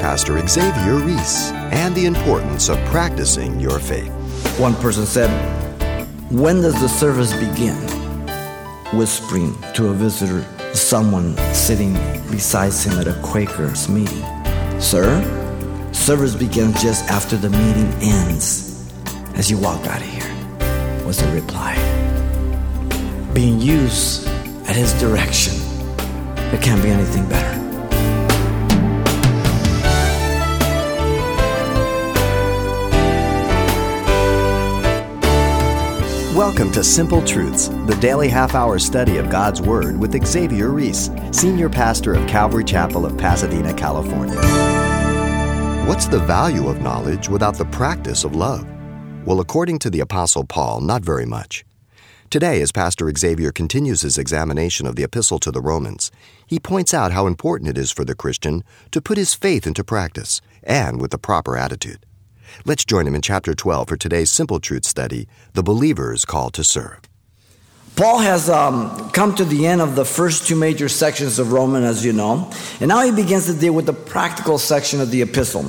Pastor Xavier Reese and the importance of practicing your faith. One person said, When does the service begin? Whispering to a visitor, someone sitting beside him at a Quaker's meeting. Sir, service begins just after the meeting ends. As you walk out of here, was the reply. Being used at his direction. There can't be anything better. Welcome to Simple Truths, the daily half hour study of God's Word with Xavier Reese, Senior Pastor of Calvary Chapel of Pasadena, California. What's the value of knowledge without the practice of love? Well, according to the Apostle Paul, not very much. Today, as Pastor Xavier continues his examination of the Epistle to the Romans, he points out how important it is for the Christian to put his faith into practice and with the proper attitude. Let's join him in chapter 12 for today's Simple Truth study The Believer's Call to Serve. Paul has um, come to the end of the first two major sections of Romans, as you know, and now he begins to deal with the practical section of the epistle.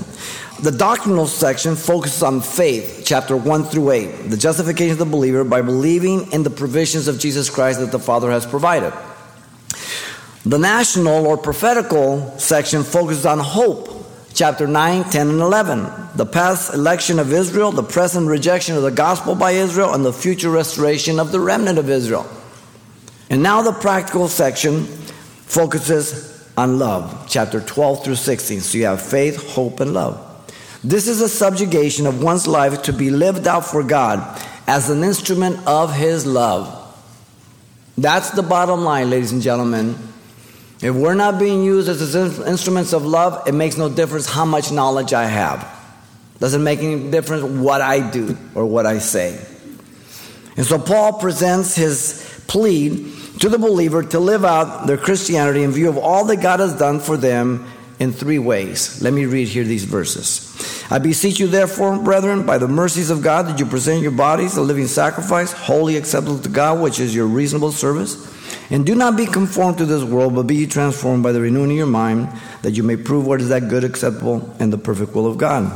The doctrinal section focuses on faith, chapter 1 through 8, the justification of the believer by believing in the provisions of Jesus Christ that the Father has provided. The national or prophetical section focuses on hope, chapter 9, 10, and 11. The past election of Israel, the present rejection of the gospel by Israel, and the future restoration of the remnant of Israel. And now the practical section focuses on love, chapter 12 through 16. So you have faith, hope, and love. This is a subjugation of one's life to be lived out for God as an instrument of His love. That's the bottom line, ladies and gentlemen. If we're not being used as instruments of love, it makes no difference how much knowledge I have. Doesn't make any difference what I do or what I say. And so Paul presents his plea to the believer to live out their Christianity in view of all that God has done for them in three ways. Let me read here these verses. I beseech you, therefore, brethren, by the mercies of God, that you present your bodies a living sacrifice, holy acceptable to God, which is your reasonable service. And do not be conformed to this world, but be transformed by the renewing of your mind, that you may prove what is that good, acceptable, and the perfect will of God.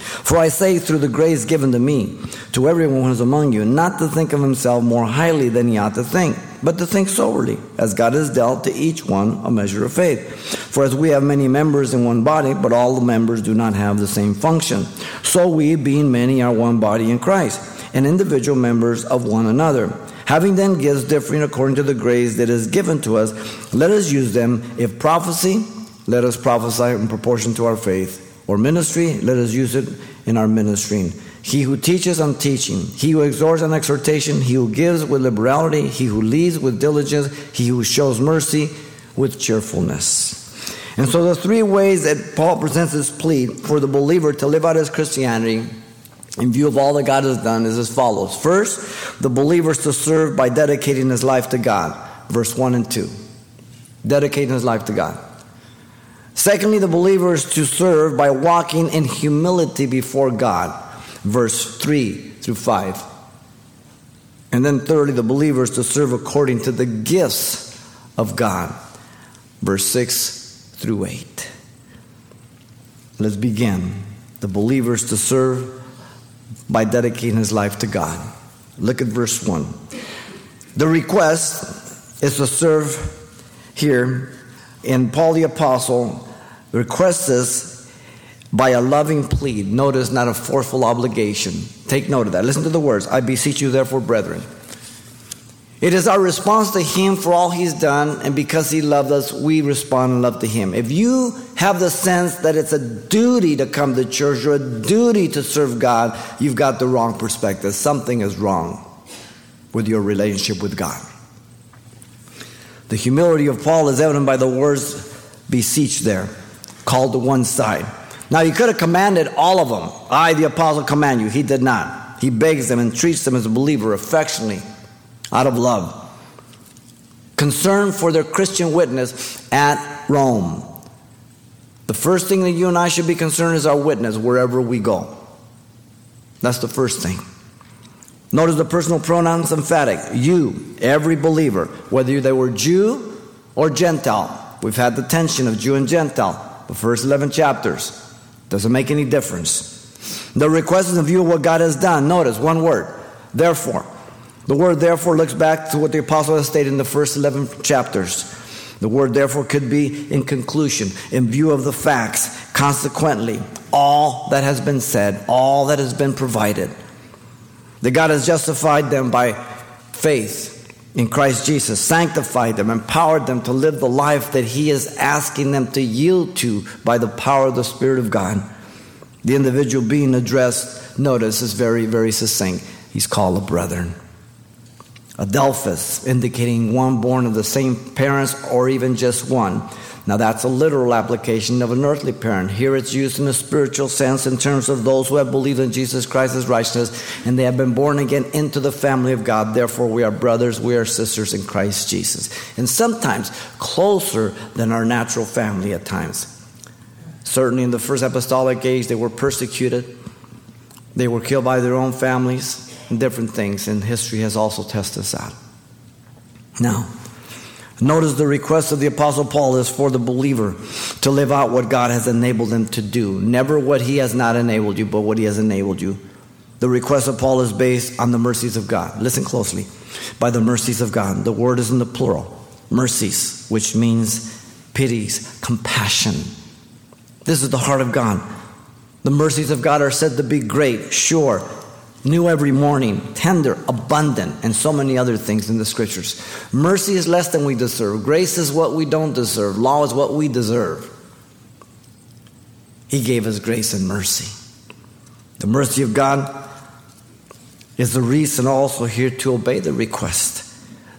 For I say, through the grace given to me, to everyone who is among you, not to think of himself more highly than he ought to think, but to think soberly, as God has dealt to each one a measure of faith. For as we have many members in one body, but all the members do not have the same function, so we, being many, are one body in Christ, and individual members of one another. Having then gifts differing according to the grace that is given to us, let us use them. If prophecy, let us prophesy in proportion to our faith. Or ministry, let us use it in our ministering. He who teaches on teaching, he who exhorts on exhortation, he who gives with liberality, he who leads with diligence, he who shows mercy with cheerfulness. And so the three ways that Paul presents his plea for the believer to live out his Christianity in view of all that God has done is as follows. First, the believer is to serve by dedicating his life to God. Verse 1 and 2. Dedicating his life to God. Secondly, the believer is to serve by walking in humility before God. Verse 3 through 5. And then thirdly, the believer is to serve according to the gifts of God. Verse 6 through 8. Let's begin. The believer is to serve by dedicating his life to God. Look at verse 1. The request is to serve here, and Paul the Apostle requests this by a loving plea. Notice, not a forceful obligation. Take note of that. Listen to the words I beseech you, therefore, brethren. It is our response to Him for all He's done, and because He loved us, we respond in love to Him. If you have the sense that it's a duty to come to church or a duty to serve God, you've got the wrong perspective. Something is wrong with your relationship with God. The humility of Paul is evident by the words beseech there, called to one side. Now, he could have commanded all of them. I, the apostle, command you. He did not. He begs them and treats them as a believer affectionately out of love. Concern for their Christian witness at Rome. The first thing that you and I should be concerned is our witness wherever we go. That's the first thing. Notice the personal pronouns emphatic. You, every believer, whether they were Jew or Gentile. We've had the tension of Jew and Gentile. the first 11 chapters. Doesn't make any difference. The request is in view of what God has done. Notice one word, therefore. The word therefore looks back to what the apostle has stated in the first 11 chapters. The word therefore could be in conclusion, in view of the facts, consequently, all that has been said, all that has been provided. That God has justified them by faith in Christ Jesus, sanctified them, empowered them to live the life that He is asking them to yield to by the power of the Spirit of God. The individual being addressed, notice, is very, very succinct. He's called a brethren. Adelphos, indicating one born of the same parents or even just one. Now, that's a literal application of an earthly parent. Here it's used in a spiritual sense in terms of those who have believed in Jesus Christ as righteousness and they have been born again into the family of God. Therefore, we are brothers, we are sisters in Christ Jesus. And sometimes closer than our natural family at times. Certainly, in the first apostolic age, they were persecuted, they were killed by their own families and different things, and history has also tested us out. Now, notice the request of the Apostle Paul is for the believer to live out what God has enabled them to do. Never what he has not enabled you, but what he has enabled you. The request of Paul is based on the mercies of God. Listen closely. By the mercies of God. The word is in the plural. Mercies, which means pities, compassion. This is the heart of God. The mercies of God are said to be great, sure, new every morning, tender, abundant, and so many other things in the scriptures. Mercy is less than we deserve. Grace is what we don't deserve. Law is what we deserve. He gave us grace and mercy. The mercy of God is the reason also here to obey the request.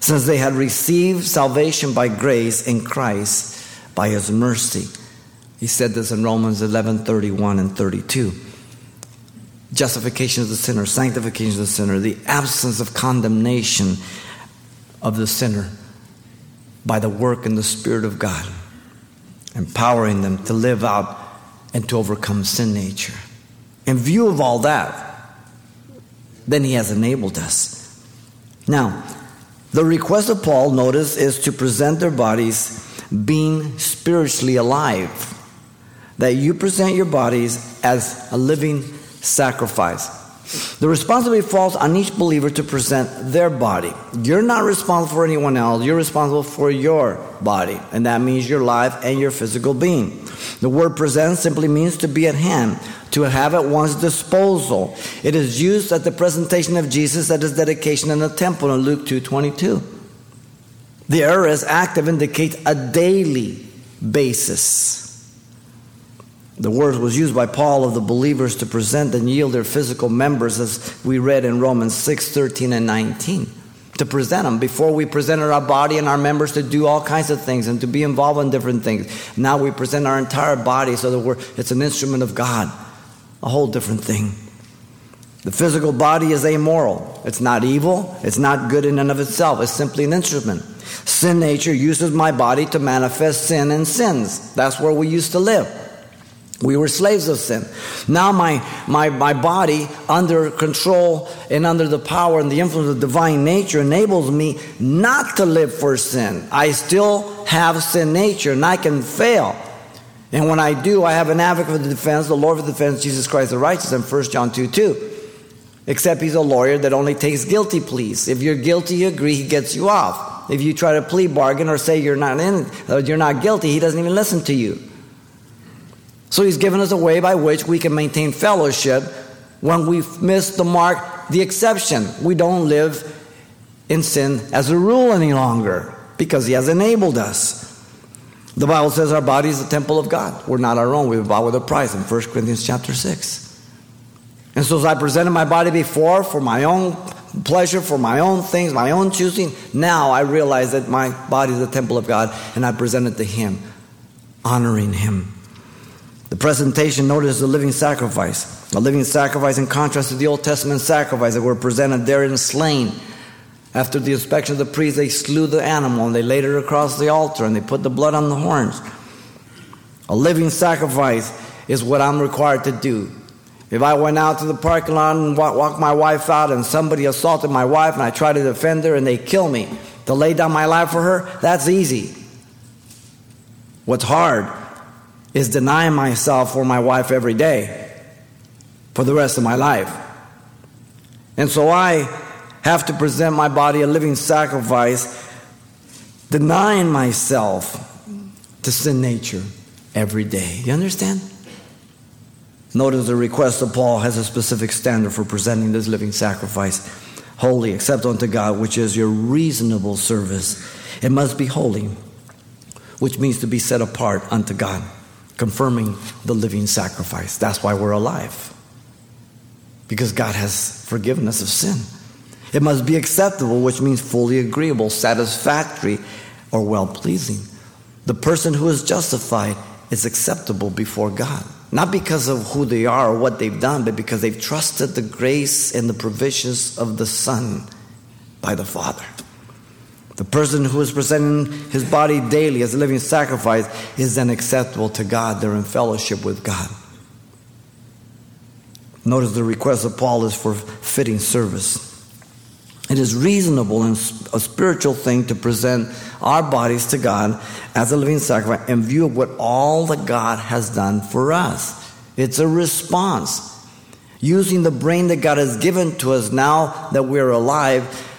Since they had received salvation by grace in Christ by his mercy. He said this in Romans 11 31 and 32 justification of the sinner, sanctification of the sinner, the absence of condemnation of the sinner by the work and the Spirit of God, empowering them to live out and to overcome sin nature. In view of all that, then He has enabled us. Now, the request of Paul, notice, is to present their bodies being spiritually alive. That you present your bodies as a living sacrifice. The responsibility falls on each believer to present their body. You're not responsible for anyone else. You're responsible for your body, and that means your life and your physical being. The word present simply means to be at hand, to have at one's disposal. It is used at the presentation of Jesus at his dedication in the temple in Luke 2:22. The aorist active indicates a daily basis. The word was used by Paul of the believers to present and yield their physical members, as we read in Romans 6 13 and 19. To present them before we presented our body and our members to do all kinds of things and to be involved in different things. Now we present our entire body so that we're, it's an instrument of God, a whole different thing. The physical body is amoral. It's not evil. It's not good in and of itself. It's simply an instrument. Sin nature uses my body to manifest sin and sins. That's where we used to live. We were slaves of sin. Now my, my, my body, under control and under the power and the influence of divine nature, enables me not to live for sin. I still have sin nature and I can fail. And when I do, I have an advocate for the defense, the Lord for the defense, Jesus Christ the righteous, in 1 John 2 2. Except he's a lawyer that only takes guilty pleas. If you're guilty, you agree, he gets you off. If you try to plea bargain or say you're not in, uh, you're not guilty, he doesn't even listen to you. So he's given us a way by which we can maintain fellowship when we've missed the mark, the exception. We don't live in sin as a rule any longer because he has enabled us. The Bible says our body is the temple of God. We're not our own. We were bought with a price in 1 Corinthians chapter 6. And so as I presented my body before for my own pleasure, for my own things, my own choosing, now I realize that my body is the temple of God and I present it to him, honoring him. The presentation, notice, is a living sacrifice. A living sacrifice in contrast to the Old Testament sacrifice that were presented there and slain. After the inspection of the priest, they slew the animal and they laid it across the altar and they put the blood on the horns. A living sacrifice is what I'm required to do. If I went out to the parking lot and walked my wife out and somebody assaulted my wife and I try to defend her and they kill me, to lay down my life for her, that's easy. What's hard is denying myself for my wife every day for the rest of my life. And so I have to present my body a living sacrifice, denying myself to sin nature every day. You understand? Notice the request of Paul has a specific standard for presenting this living sacrifice holy, except unto God, which is your reasonable service. It must be holy, which means to be set apart unto God, confirming the living sacrifice. That's why we're alive, because God has forgiven us of sin. It must be acceptable, which means fully agreeable, satisfactory, or well pleasing. The person who is justified is acceptable before God. Not because of who they are or what they've done, but because they've trusted the grace and the provisions of the Son by the Father. The person who is presenting his body daily as a living sacrifice is then acceptable to God. They're in fellowship with God. Notice the request of Paul is for fitting service. It is reasonable and a spiritual thing to present our bodies to God as a living sacrifice in view of what all that God has done for us. It's a response. Using the brain that God has given to us now that we're alive,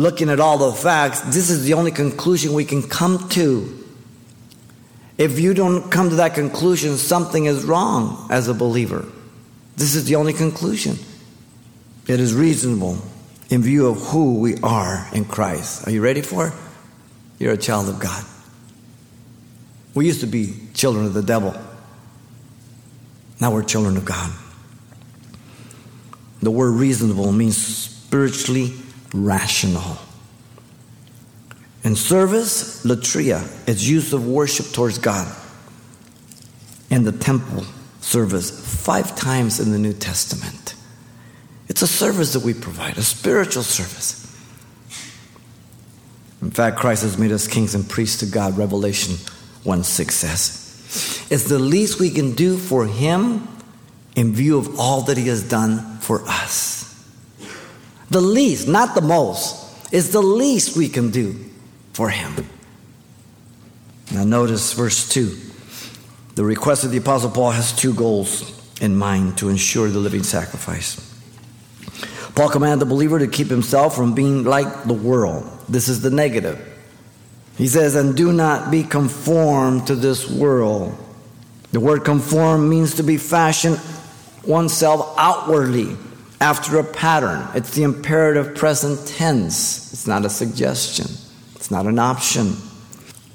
looking at all the facts, this is the only conclusion we can come to. If you don't come to that conclusion, something is wrong as a believer. This is the only conclusion. It is reasonable in view of who we are in Christ. Are you ready for it? You're a child of God. We used to be children of the devil. Now we're children of God. The word reasonable means spiritually rational. In service, latreia, it's use of worship towards God. In the temple service, five times in the New Testament. It's a service that we provide, a spiritual service. In fact, Christ has made us kings and priests to God, Revelation 1 6 says. It's the least we can do for Him in view of all that He has done for us. The least, not the most, is the least we can do for Him. Now, notice verse 2. The request of the Apostle Paul has two goals in mind to ensure the living sacrifice. Paul commanded the believer to keep himself from being like the world. This is the negative. He says, and do not be conformed to this world. The word conform means to be fashioned oneself outwardly after a pattern. It's the imperative present tense. It's not a suggestion, it's not an option.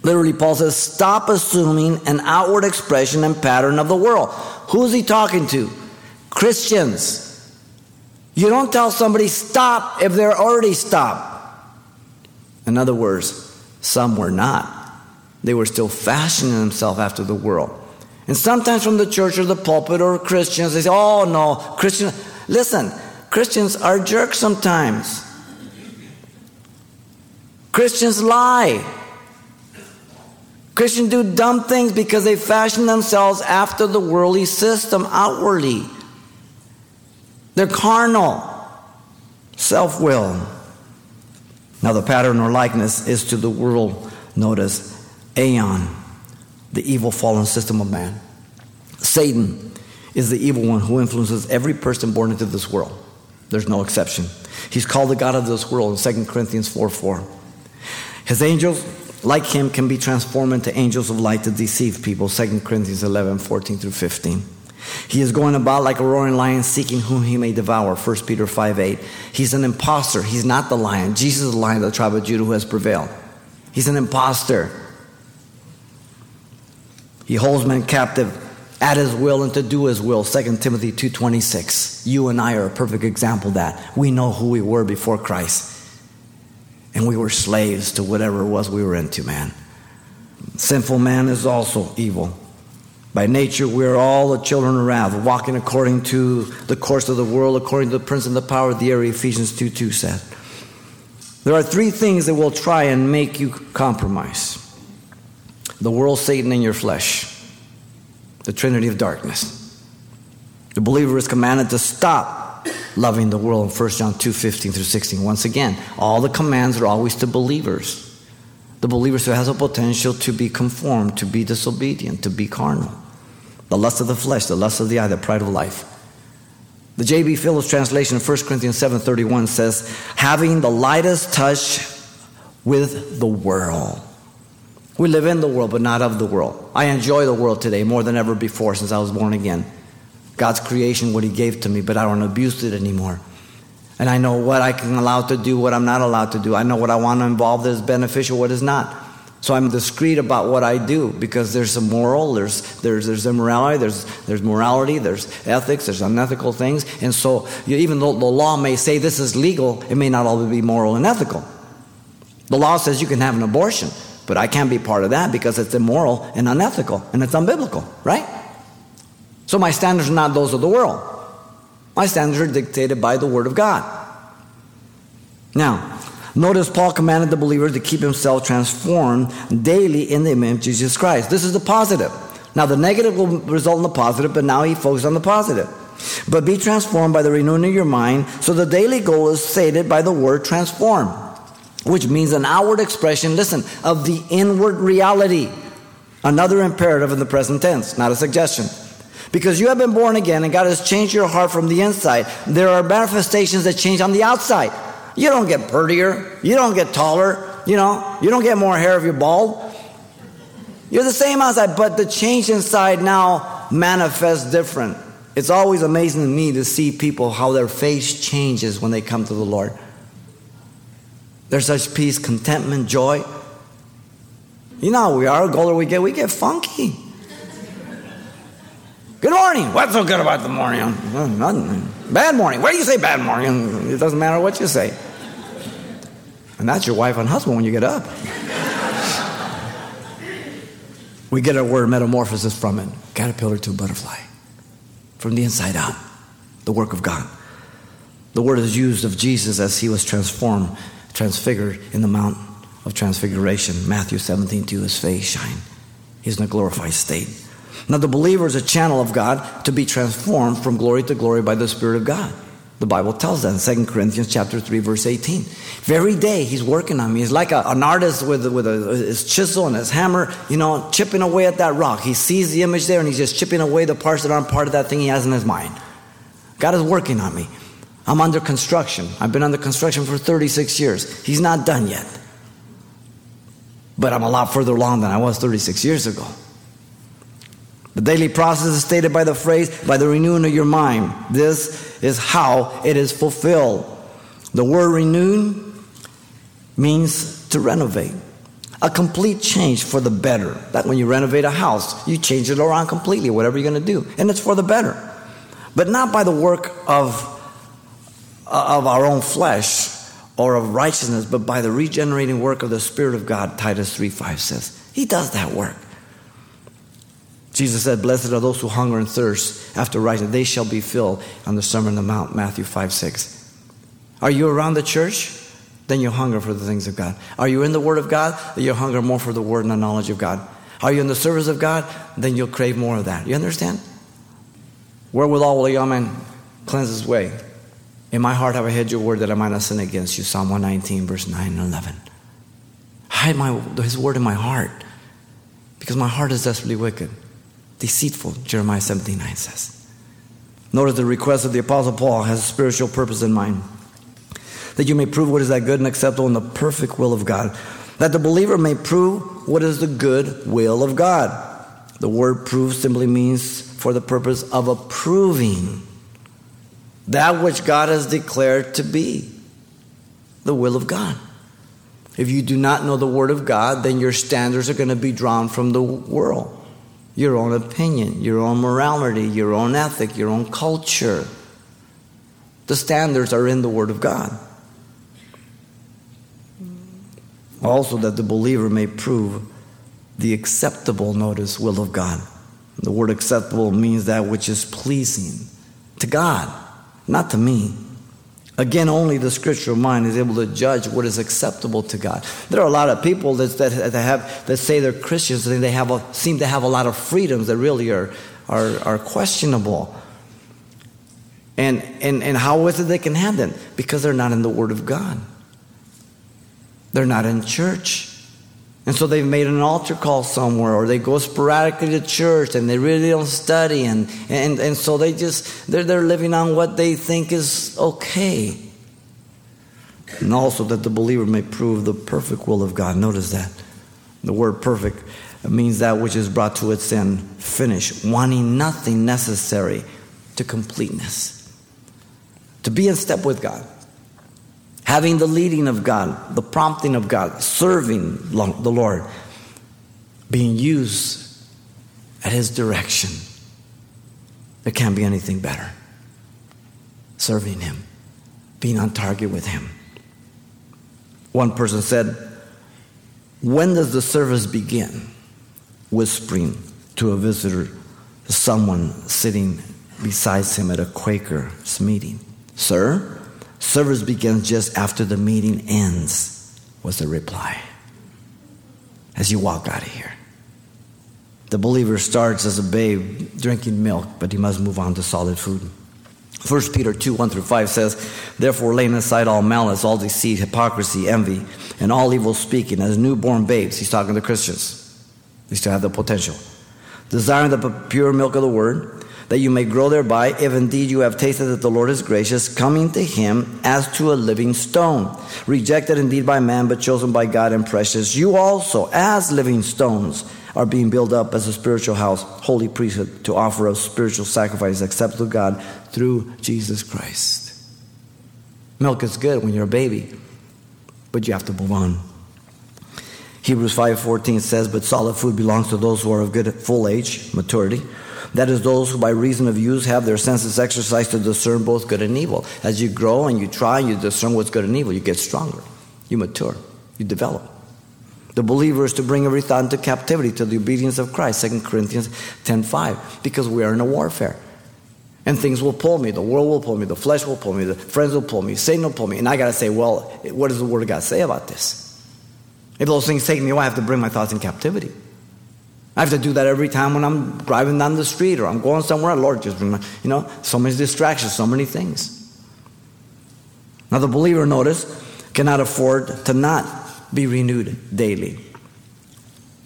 Literally, Paul says, stop assuming an outward expression and pattern of the world. Who's he talking to? Christians. You don't tell somebody stop if they're already stopped. In other words, some were not. They were still fashioning themselves after the world. And sometimes from the church or the pulpit or Christians, they say, oh no, Christians. Listen, Christians are jerks sometimes. Christians lie. Christians do dumb things because they fashion themselves after the worldly system outwardly. They're carnal, self will. Now, the pattern or likeness is to the world, notice, aeon, the evil fallen system of man. Satan is the evil one who influences every person born into this world. There's no exception. He's called the God of this world in 2 Corinthians 4 4. His angels, like him, can be transformed into angels of light to deceive people. 2 Corinthians 11 14 through 15. He is going about like a roaring lion seeking whom he may devour. 1 Peter 5 8. He's an impostor. He's not the lion. Jesus is the lion of the tribe of Judah who has prevailed. He's an impostor. He holds men captive at his will and to do his will. 2 Timothy 2.26. You and I are a perfect example that. We know who we were before Christ. And we were slaves to whatever it was we were into, man. Sinful man is also evil. By nature, we are all the children of wrath, walking according to the course of the world, according to the prince and the power of the air, Ephesians 2 2 said. There are three things that will try and make you compromise the world, Satan, and your flesh, the trinity of darkness. The believer is commanded to stop loving the world in 1 John 2 15 through 16. Once again, all the commands are always to believers. The believer who has a potential to be conformed, to be disobedient, to be carnal. the lust of the flesh, the lust of the eye, the pride of life. The J.B. Phillips translation of 1 Corinthians 7.31 says, having the lightest touch with the world. We live in the world, but not of the world. I enjoy the world today more than ever before since I was born again. God's creation, what He gave to me, but I don't abuse it anymore. And I know what I can allow to do, what I'm not allowed to do. I know what I want to involve that is beneficial, what is not. So I'm discreet about what I do because there's a moral, there's, there's, there's immorality, there's, there's morality, there's ethics, there's unethical things. And so you, even though the law may say this is legal, it may not always be moral and ethical. The law says you can have an abortion, but I can't be part of that because it's immoral and unethical and it's unbiblical, right? So my standards are not those of the world. My standards are dictated by the Word of God. Now, notice Paul commanded the believer to keep himself transformed daily in the image of Jesus Christ. This is the positive. Now, the negative will result in the positive, but now he focuses on the positive. But be transformed by the renewing of your mind, so the daily goal is stated by the word transform, which means an outward expression, listen, of the inward reality. Another imperative in the present tense, not a suggestion. Because you have been born again and God has changed your heart from the inside, there are manifestations that change on the outside. You don't get prettier, you don't get taller, you know, you don't get more hair if you're bald. You're the same outside, but the change inside now manifests different. It's always amazing to me to see people how their face changes when they come to the Lord. There's such peace, contentment, joy. You know how we are, the older we get, we get funky. Good morning. What's so good about the morning? nothing. Bad morning. Where do you say bad morning? It doesn't matter what you say. And that's your wife and husband when you get up. we get our word metamorphosis from it caterpillar to butterfly. From the inside out, the work of God. The word is used of Jesus as he was transformed, transfigured in the Mount of Transfiguration. Matthew 17, 2, his face shine. He's in a glorified state. Now, the believer is a channel of God to be transformed from glory to glory by the Spirit of God. The Bible tells that in 2 Corinthians chapter 3, verse 18. Every day he's working on me. He's like a, an artist with, with a, his chisel and his hammer, you know, chipping away at that rock. He sees the image there and he's just chipping away the parts that aren't part of that thing he has in his mind. God is working on me. I'm under construction. I've been under construction for 36 years. He's not done yet. But I'm a lot further along than I was 36 years ago. The daily process is stated by the phrase, by the renewing of your mind. This is how it is fulfilled. The word renewed means to renovate. A complete change for the better. That when you renovate a house, you change it around completely, whatever you're going to do. And it's for the better. But not by the work of, Uh, of our own flesh or of righteousness, but by the regenerating work of the Spirit of God, Titus 3 5 says. He does that work. Jesus said, Blessed are those who hunger and thirst after righteousness, they shall be filled on the Sermon on the Mount, Matthew 5 6. Are you around the church? Then you hunger for the things of God. Are you in the Word of God? Then you hunger more for the Word and the knowledge of God. Are you in the service of God? Then you'll crave more of that. You understand? Wherewithal will a young man cleanse his way? In my heart have I hid your word that I might not sin against you. Psalm 119, verse 9 and 11. Hide my, his word in my heart because my heart is desperately wicked deceitful, Jeremiah 17 9 says. Notice the request of the Apostle Paul has a spiritual purpose in mind. That you may prove what is that good and acceptable in the perfect will of God. That the believer may prove what is the good will of God. The word prove simply means for the purpose of approving that which God has declared to be the will of God. If you do not know the Word of God, then your standards are going to be drawn from the world your own opinion, your own morality, your own ethic, your own culture. The standards are in the Word of God. Also, that the believer may prove the acceptable, notice, will of God. The word acceptable means that which is pleasing to God, not to me. Again, only the scriptural mind is able to judge what is acceptable to God. There are a lot of people that, that, that have, that say they're Christians and they have a, seem to have a lot of freedoms that really are, are, are questionable. And, and, and how is it they can have them? Because they're not in the Word of God. They're not in church. And so they've made an altar call somewhere, or they go sporadically to church and they really don't study. And, and, and so they just, they're, they're living on what they think is okay. And also that the believer may prove the perfect will of God. Notice that. The word perfect means that which is brought to its end, finished, wanting nothing necessary to completeness. To be in step with God having the leading of God, the prompting of God, serving the Lord, being used at His direction. There can't be anything better. Serving Him, being on target with Him. One person said, When does the service begin? Whispering to a visitor, someone sitting beside him at a Quaker's meeting. Sir, Service begins just after the meeting ends, was the reply. As you walk out of here. The believer starts as a babe drinking milk, but he must move on to solid food. 1 Peter 2 1 through 5 says, Therefore, laying aside all malice, all deceit, hypocrisy, envy, and all evil speaking, as newborn babes, he's talking to Christians. They still have the potential. Desiring the pure milk of the word, that you may grow thereby, if indeed you have tasted that the Lord is gracious, coming to him as to a living stone, rejected indeed by man, but chosen by God and precious. You also, as living stones, are being built up as a spiritual house, holy priesthood, to offer a spiritual sacrifice acceptable to God through Jesus Christ. Milk is good when you're a baby, but you have to move on. Hebrews 5:14 says, "But solid food belongs to those who are of good full age, maturity." That is, those who by reason of use have their senses exercised to discern both good and evil. As you grow and you try and you discern what's good and evil, you get stronger, you mature, you develop. The believer is to bring every thought into captivity to the obedience of Christ, 2 Corinthians 10.5, because we are in a warfare. And things will pull me. The world will pull me. The flesh will pull me. The friends will pull me. Satan will pull me. And I got to say, well, what does the Word of God say about this? If those things take me away, I have to bring my thoughts in captivity. I have to do that every time when I'm driving down the street or I'm going somewhere. Lord, just my, you know, so many distractions, so many things. Now, the believer, notice, cannot afford to not be renewed daily.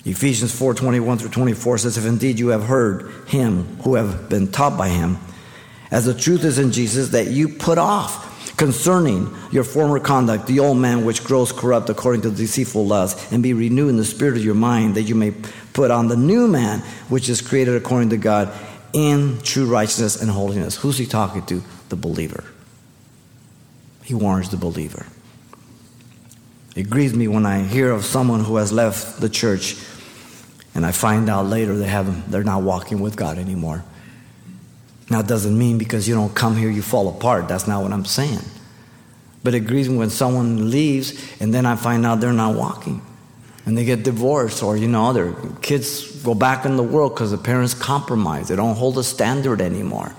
Ephesians 4 21 through 24 says, If indeed you have heard him who have been taught by him, as the truth is in Jesus, that you put off concerning your former conduct, the old man which grows corrupt according to deceitful lusts, and be renewed in the spirit of your mind, that you may put on the new man, which is created according to God in true righteousness and holiness. Who's he talking to? The believer. He warns the believer. It grieves me when I hear of someone who has left the church and I find out later they have they're not walking with God anymore. Now, it doesn't mean because you don't come here you fall apart. That's not what I'm saying. But it grieves me when someone leaves and then I find out they're not walking and they get divorced or you know their kids go back in the world because the parents compromise they don't hold a standard anymore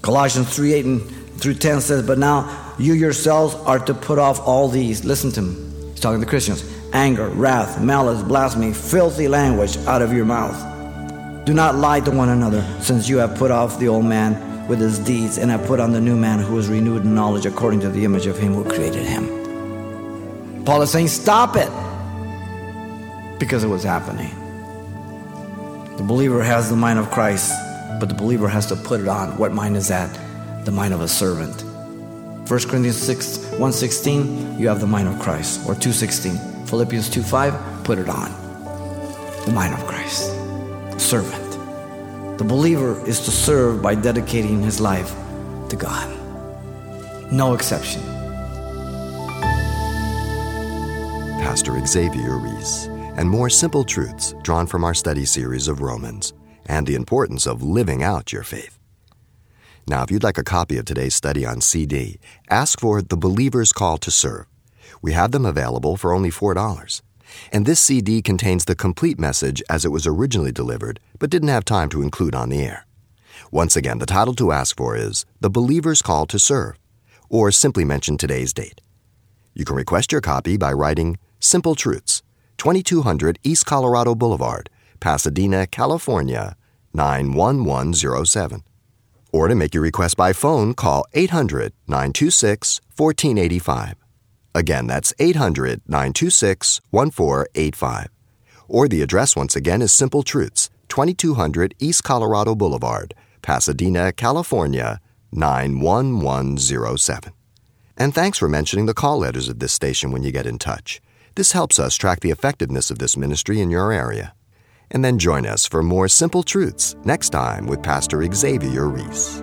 colossians 3 8 and through 10 says but now you yourselves are to put off all these listen to him he's talking to christians anger wrath malice blasphemy filthy language out of your mouth do not lie to one another since you have put off the old man with his deeds and have put on the new man who is renewed in knowledge according to the image of him who created him paul is saying stop it because it was happening. The believer has the mind of Christ, but the believer has to put it on. What mind is that? The mind of a servant. 1 Corinthians 6, 116, you have the mind of Christ. Or 216. Philippians 2 5, put it on. The mind of Christ. Servant. The believer is to serve by dedicating his life to God. No exception. Pastor Xavier Reese and more simple truths drawn from our study series of Romans and the importance of living out your faith. Now, if you'd like a copy of today's study on CD, ask for The Believer's Call to Serve. We have them available for only $4. And this CD contains the complete message as it was originally delivered, but didn't have time to include on the air. Once again, the title to ask for is The Believer's Call to Serve, or simply mention today's date. You can request your copy by writing Simple Truths 2200 East Colorado Boulevard, Pasadena, California 91107. Or to make your request by phone, call 800 926 1485. Again, that's 800 926 1485. Or the address once again is Simple Truths, 2200 East Colorado Boulevard, Pasadena, California, 91107. And thanks for mentioning the call letters of this station when you get in touch. This helps us track the effectiveness of this ministry in your area. And then join us for more Simple Truths next time with Pastor Xavier Reese.